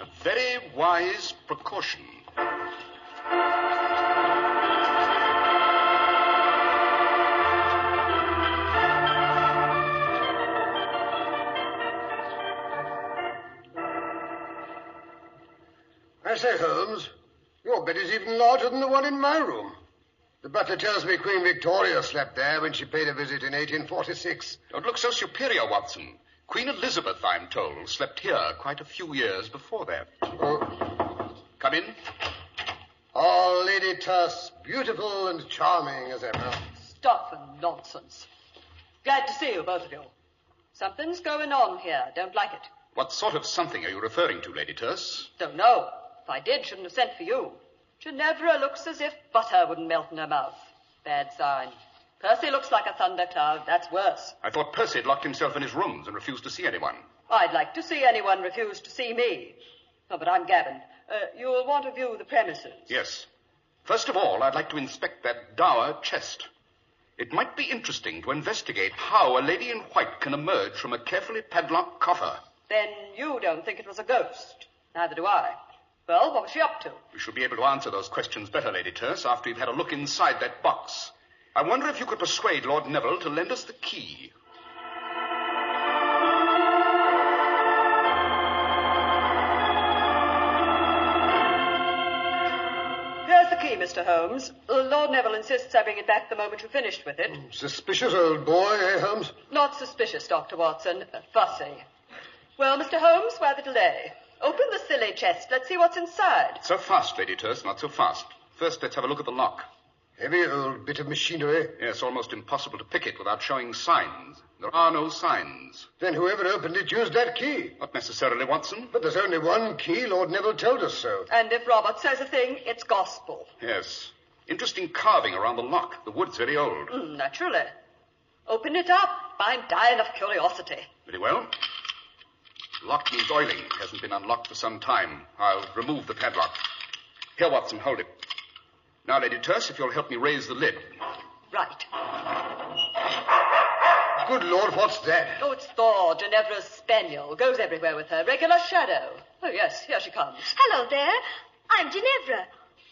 A very wise precaution. Bed is even larger than the one in my room. The butler tells me Queen Victoria slept there when she paid a visit in 1846. Don't look so superior, Watson. Queen Elizabeth, I'm told, slept here quite a few years before that. Oh. Come in. Oh, Lady Tuss, beautiful and charming as ever. Stuff and nonsense. Glad to see you, both of you. Something's going on here. Don't like it. What sort of something are you referring to, Lady Terse? Don't know. If I did, shouldn't have sent for you. Ginevra looks as if butter wouldn't melt in her mouth. Bad sign. Percy looks like a thundercloud. That's worse. I thought Percy had locked himself in his rooms and refused to see anyone. I'd like to see anyone refuse to see me. Oh, but I'm Gavin. Uh, you'll want to view the premises. Yes. First of all, I'd like to inspect that dower chest. It might be interesting to investigate how a lady in white can emerge from a carefully padlocked coffer. Then you don't think it was a ghost. Neither do I. Well, what was she up to? We shall be able to answer those questions better, Lady Terse, after you've had a look inside that box. I wonder if you could persuade Lord Neville to lend us the key. Here's the key, Mr. Holmes. Uh, Lord Neville insists I bring it back the moment you've finished with it. Suspicious old boy, eh, Holmes? Not suspicious, Dr. Watson. Uh, fussy. Well, Mr. Holmes, why the delay? Open the silly chest. Let's see what's inside. So fast, Lady Terse, not so fast. First, let's have a look at the lock. Heavy old bit of machinery. Yes, almost impossible to pick it without showing signs. There are no signs. Then whoever opened it used that key. Not necessarily, Watson. But there's only one key. Lord Neville told us so. And if Robert says a thing, it's gospel. Yes. Interesting carving around the lock. The wood's very old. Mm, naturally. Open it up. I'm dying of curiosity. Very well. Lock needs oiling. Hasn't been unlocked for some time. I'll remove the padlock. Here, Watson, hold it. Now, Lady Terse, if you'll help me raise the lid. Right. Good Lord, what's that? Oh, it's Thor, Ginevra's spaniel. Goes everywhere with her. Regular shadow. Oh, yes, here she comes. Hello there. I'm Ginevra.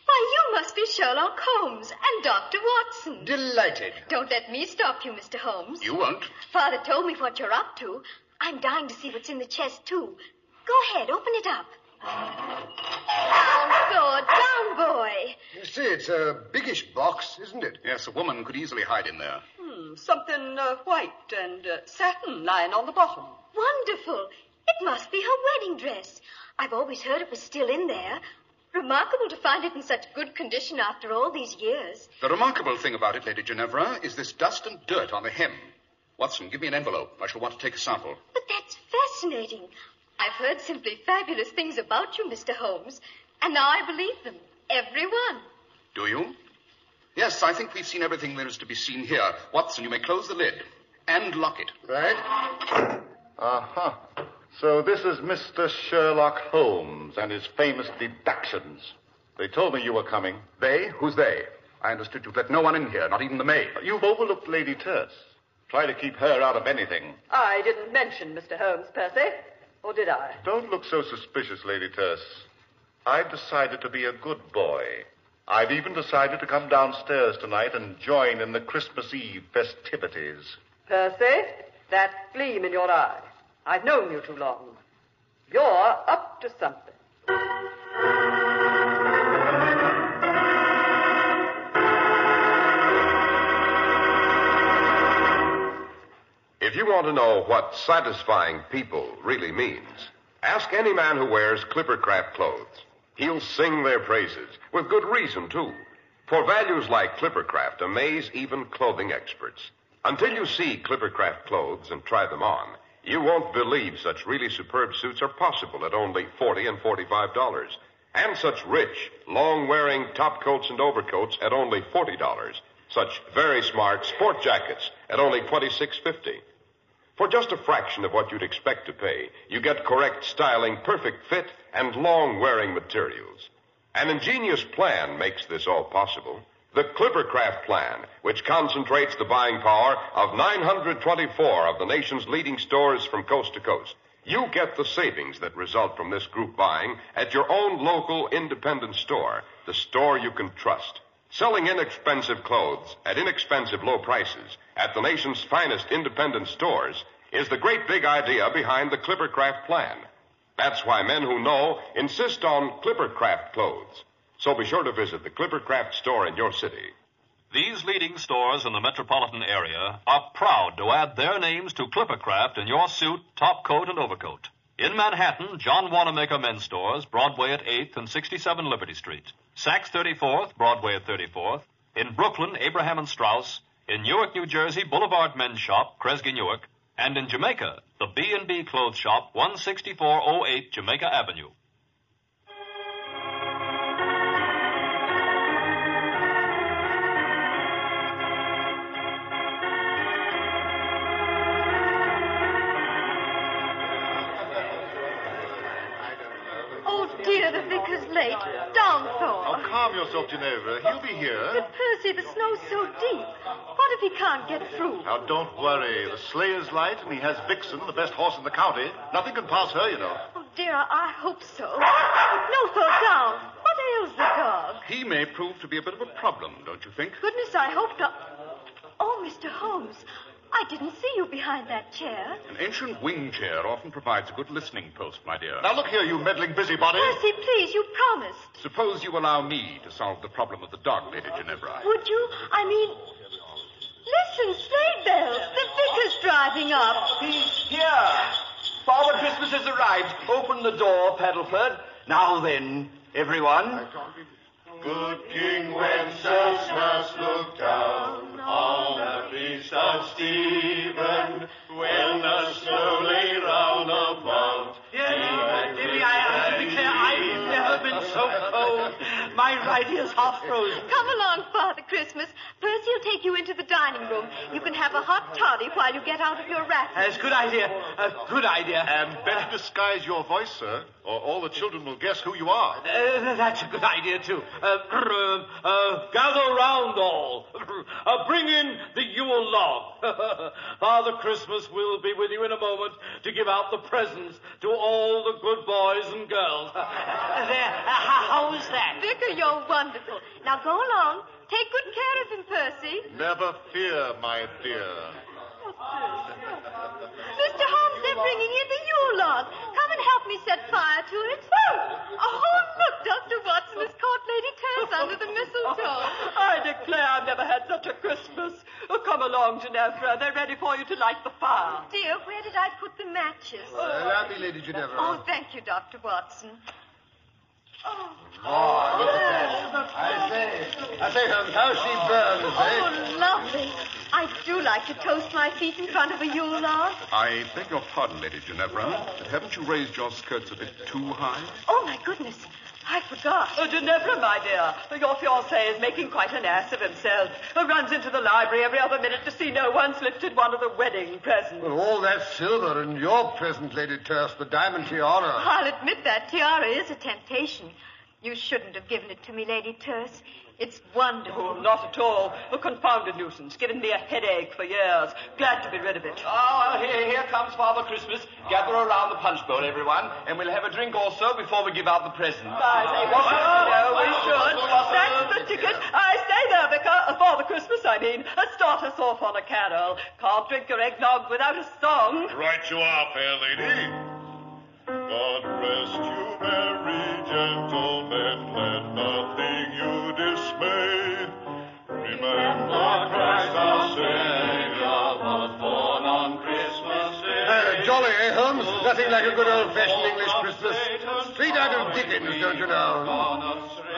Why, you must be Sherlock Holmes and Dr. Watson. Delighted. Don't let me stop you, Mr. Holmes. You won't. Father told me what you're up to. I'm dying to see what's in the chest, too. Go ahead, open it up. Down, Thor, down, boy. You see, it's a biggish box, isn't it? Yes, a woman could easily hide in there. Hmm, something uh, white and uh, satin lying on the bottom. Wonderful. It must be her wedding dress. I've always heard it was still in there. Remarkable to find it in such good condition after all these years. The remarkable thing about it, Lady Ginevra, is this dust and dirt on the hem. Watson, give me an envelope. I shall want to take a sample. But that's fascinating. I've heard simply fabulous things about you, Mr. Holmes, and now I believe them. Every one. Do you? Yes, I think we've seen everything there is to be seen here. Watson, you may close the lid and lock it. Right? Uh-huh. So this is Mr. Sherlock Holmes and his famous deductions. They told me you were coming. They? Who's they? I understood you'd let no one in here, not even the maid. You've overlooked Lady Terse. Try to keep her out of anything. I didn't mention Mr. Holmes, Percy. Or did I? Don't look so suspicious, Lady Terse. I've decided to be a good boy. I've even decided to come downstairs tonight and join in the Christmas Eve festivities. Percy, that gleam in your eye. I've known you too long. You're up to something. If you want to know what satisfying people really means, ask any man who wears Clippercraft clothes. He'll sing their praises, with good reason, too. For values like Clippercraft amaze even clothing experts. Until you see Clippercraft clothes and try them on, you won't believe such really superb suits are possible at only 40 and $45. And such rich, long-wearing top coats and overcoats at only $40. Such very smart sport jackets at only $26.50. For just a fraction of what you'd expect to pay, you get correct styling, perfect fit, and long wearing materials. An ingenious plan makes this all possible. The Clippercraft plan, which concentrates the buying power of 924 of the nation's leading stores from coast to coast. You get the savings that result from this group buying at your own local independent store, the store you can trust. Selling inexpensive clothes at inexpensive low prices at the nation's finest independent stores is the great big idea behind the Clippercraft plan. That's why men who know insist on Clippercraft clothes. So be sure to visit the Clippercraft store in your city. These leading stores in the metropolitan area are proud to add their names to Clippercraft in your suit, top coat, and overcoat. In Manhattan, John Wanamaker Men's Stores, Broadway at 8th and 67 Liberty Street. Saks 34th, Broadway at 34th. In Brooklyn, Abraham and Straus. In Newark, New Jersey, Boulevard Men's Shop, Kresge Newark. And in Jamaica, the B&B Clothes Shop, 16408 Jamaica Avenue. Yourself, Ginevra. He'll be here. But, Percy, the snow's so deep. What if he can't get through? Now, don't worry. The sleigh is light, and he has Vixen, the best horse in the county. Nothing can pass her, you know. Oh, dear, I hope so. No, fall down. What ails the dog? He may prove to be a bit of a problem, don't you think? Goodness, I hope not. Oh, Mr. Holmes, I didn't see you behind that chair. An ancient wing chair often provides a good listening post, my dear. Now, look here, you meddling busybody. Percy, please, you promised. Suppose you allow me to solve the problem of the dog, Lady Ginevra. Would you? I mean, listen, sleigh bells. The vicar's driving up. He's here. Father Christmas has arrived. Open the door, Paddleford. Now then, everyone. Good King Wenceslas looked down on the feast of Stephen when the snow lay round about. Yes, Dearie, I have to declare I've never been so cold. My right ear's half frozen. Come along, Father Christmas. Percy'll take you into the dining room. You can have a hot toddy while you get out of your wrap. That's a good idea. A good idea. And better disguise your voice, sir, or all the children will guess who you are. Uh, that's a good idea, too. Uh, uh, uh, gather round all. Uh, bring in the Yule log. *laughs* Father Christmas will be with you in a moment to give out the presents to all the good boys and girls. *laughs* there, uh, how is that? Vicar, you're wonderful. Now go along. Take good care of him, Percy. Never fear, my dear. Mr. Holmes, they're bringing in the Yule log. Come and help me set fire to it. Oh, look, Dr. Watson has caught Lady Tess under the mistletoe. *laughs* I declare I've never had such a Christmas. Oh, come along, Ginevra. They're ready for you to light the fire. Dear, where did I put the matches? Allow me, Lady Ginevra. Oh, thank you, Dr. Watson. Oh, look at that. I say, I say, Holmes, how she burns, eh? Oh, lovely. I do like to toast my feet in front of a Yule log. I beg your pardon, Lady Ginevra, but haven't you raised your skirts a bit too high? Oh, my goodness. I forgot. Oh, Ginevra, my dear, your fiancé is making quite an ass of himself. Runs into the library every other minute to see no one's lifted one of the wedding presents. Well, all that silver and your present, Lady Terce, the diamond tiara. I'll admit that tiara is a temptation. You shouldn't have given it to me, Lady Terse. It's wonderful. Oh, not at all. A confounded nuisance. Given me a headache for years. Glad to be rid of it. Oh, well, here, here comes Father Christmas. Gather around the punch bowl, everyone, and we'll have a drink also before we give out the presents. I say, we should. No, we should. That's the ticket. I say there, Vicar. Father Christmas, I mean. Start us off on a carol. Can't drink your eggnog without a song. Right you are, fair lady. God rest you, merry gentlemen. Let nothing you dismay. Remember Christ our Savior was born on Christmas Day. Uh, jolly, eh, Holmes? Nothing like a good old-fashioned English Christmas. Straight out of Dickens, don't you know?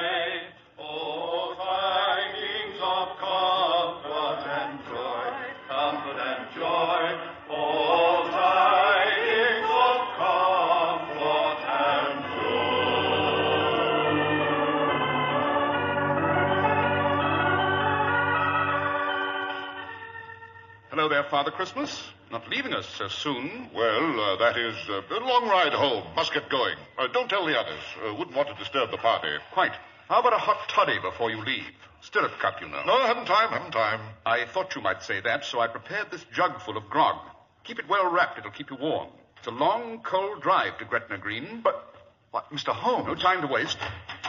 Father Christmas. Not leaving us so soon. Well, uh, that is uh, a long ride home. Must get going. Uh, don't tell the others. Uh, wouldn't want to disturb the party. Quite. How about a hot toddy before you leave? Stirrup cup, you know. No, I haven't time, haven't time. I thought you might say that, so I prepared this jug full of grog. Keep it well wrapped, it'll keep you warm. It's a long, cold drive to Gretna Green. But, what, Mr. Holmes? No time to waste.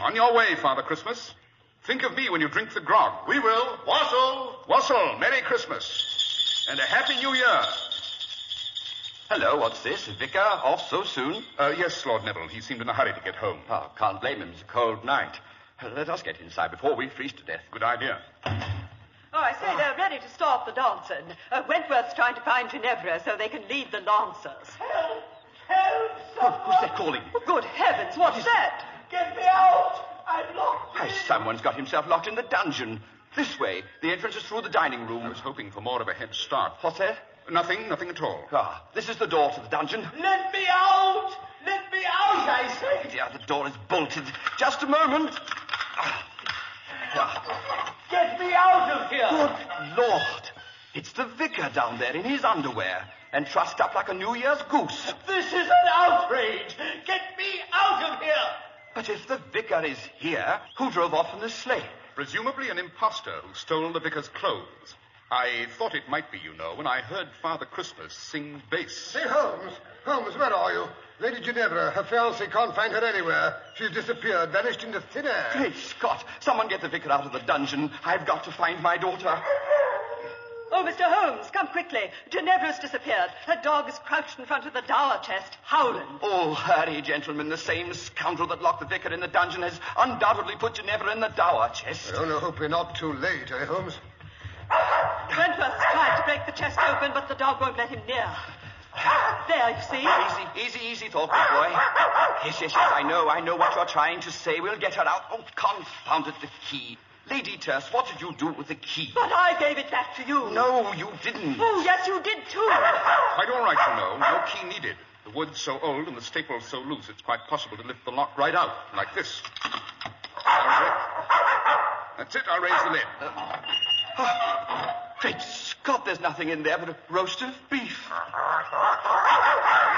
On your way, Father Christmas. Think of me when you drink the grog. We will. Wassail! Wassail, Merry Christmas. And a Happy New Year. Hello, what's this? Vicar off so soon? Uh, yes, Lord Neville. He seemed in a hurry to get home. Oh, can't blame him. It's a cold night. Uh, Let us get inside before we freeze to death. Good idea. Oh, I say they're ready to start the dancing. Uh, Wentworth's trying to find Ginevra so they can lead the lancers. Help! Help! Oh, who's that calling? Oh, good heavens, what's that? Get me out! I'm locked. Why, someone's got himself locked in the dungeon. This way. The entrance is through the dining room. I was hoping for more of a head start. What's that? Nothing, nothing at all. Ah, this is the door to the dungeon. Let me out! Let me out, I say! Dear, the door is bolted. Just a moment. Get me out of here! Good Lord. It's the vicar down there in his underwear and trussed up like a New Year's goose. This is an outrage! Get me out of here! But if the vicar is here, who drove off in the sleigh? Presumably an impostor who stole the vicar's clothes. I thought it might be, you know, when I heard Father Christmas sing bass. Say, Holmes. Holmes, where are you? Lady Ginevra, her fiancé can't find her anywhere. She's disappeared, vanished into thin air. Great Scott! Someone get the vicar out of the dungeon. I've got to find my daughter. Oh, Mr. Holmes, come quickly. Ginevra's disappeared. Her dog is crouched in front of the dower chest, howling. Oh, hurry, gentlemen. The same scoundrel that locked the vicar in the dungeon has undoubtedly put Ginevra in the dower chest. I only hope we're not too late, eh, Holmes? Wentworth's tried to break the chest open, but the dog won't let him near. There, you see? Easy, easy, easy, Thor, boy. Yes, yes, yes, I know, I know what you're trying to say. We'll get her out. Oh, confound it, the key. Lady Tess, what did you do with the key? But I gave it back to you. No, you didn't. Oh, yes, you did too. Quite all right, you know. No key needed. The wood's so old and the staples so loose, it's quite possible to lift the lock right out, like this. That's it. I'll raise the lid. *sighs* Great Scott, there's nothing in there but a roast of beef.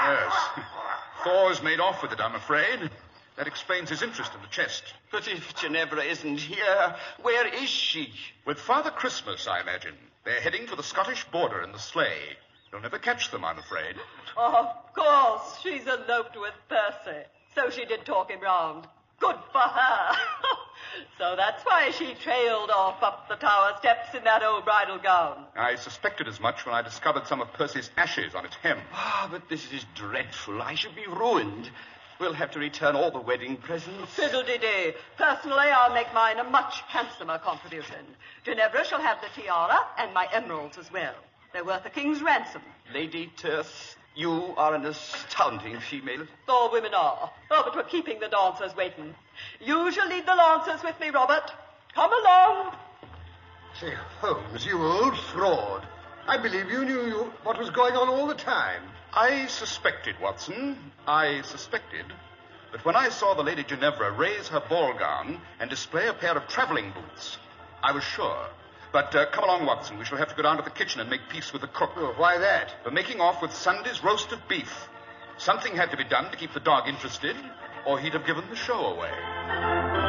Yes. *laughs* Thor's made off with it, I'm afraid. That explains his interest in the chest. But if Ginevra isn't here, where is she? With Father Christmas, I imagine. They're heading for the Scottish border in the sleigh. You'll never catch them, I'm afraid. Oh, of course, she's eloped with Percy. So she did talk him round. Good for her. *laughs* so that's why she trailed off up the tower steps in that old bridal gown. I suspected as much when I discovered some of Percy's ashes on its hem. Ah, but this is dreadful. I should be ruined. We'll have to return all the wedding presents. Fiddle-de-dee. Personally, I'll make mine a much handsomer contribution. Ginevra shall have the tiara and my emeralds as well. They're worth a king's ransom. Lady Terse, you are an astounding female. All women are. Oh, but we're keeping the dancers waiting. You shall lead the lancers with me, Robert. Come along. Say, Holmes, you old fraud. I believe you knew you, what was going on all the time. I suspected, Watson. I suspected. But when I saw the Lady Ginevra raise her ball gown and display a pair of traveling boots, I was sure. But uh, come along, Watson. We shall have to go down to the kitchen and make peace with the cook. Oh, why that? For making off with Sunday's roast of beef. Something had to be done to keep the dog interested, or he'd have given the show away.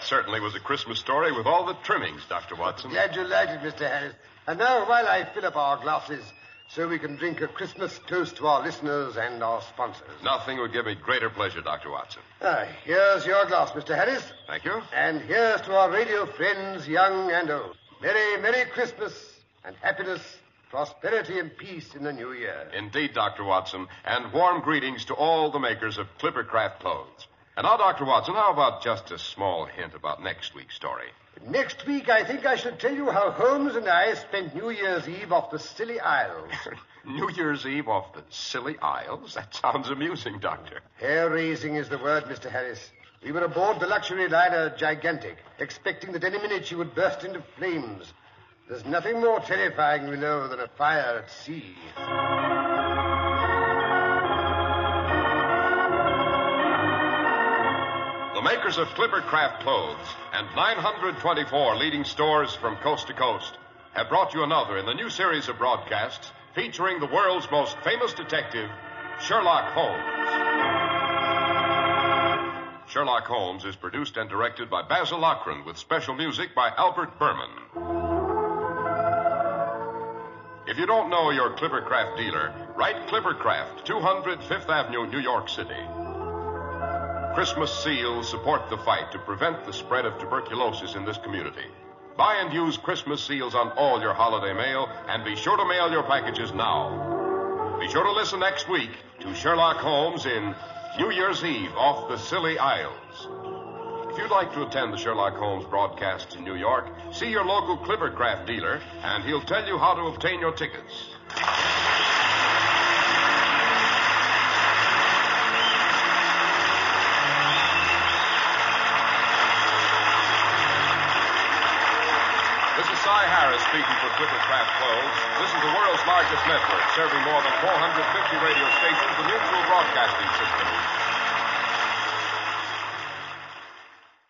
That certainly was a Christmas story with all the trimmings, Dr. Watson. Glad you liked it, Mr. Harris. And now, while I fill up our glasses, so we can drink a Christmas toast to our listeners and our sponsors. Nothing would give me greater pleasure, Dr. Watson. Ah, here's your glass, Mr. Harris. Thank you. And here's to our radio friends, young and old. Merry, Merry Christmas and happiness, prosperity, and peace in the new year. Indeed, Dr. Watson, and warm greetings to all the makers of Clippercraft clothes. And now, Dr. Watson, how about just a small hint about next week's story? Next week, I think I shall tell you how Holmes and I spent New Year's Eve off the Scilly Isles. *laughs* New Year's Eve off the Scilly Isles? That sounds amusing, Doctor. Hair raising is the word, Mr. Harris. We were aboard the luxury liner Gigantic, expecting that any minute she would burst into flames. There's nothing more terrifying, we know, than a fire at sea. The makers of Clippercraft clothes and 924 leading stores from coast to coast have brought you another in the new series of broadcasts featuring the world's most famous detective, Sherlock Holmes. Sherlock Holmes is produced and directed by Basil Loughrane with special music by Albert Buhrman. If you don't know your Clippercraft dealer, write Clippercraft, 200 Fifth Avenue, New York City. Christmas seals support the fight to prevent the spread of tuberculosis in this community. Buy and use Christmas seals on all your holiday mail, and be sure to mail your packages now. Be sure to listen next week to Sherlock Holmes in New Year's Eve off the Scilly Isles. If you'd like to attend the Sherlock Holmes broadcasts in New York, see your local Clippercraft dealer, and he'll tell you how to obtain your tickets. This is Cy Harrice speaking for Clippercraft Clothes. This is the world's largest network, serving more than 450 radio stations, the Mutual Broadcasting System.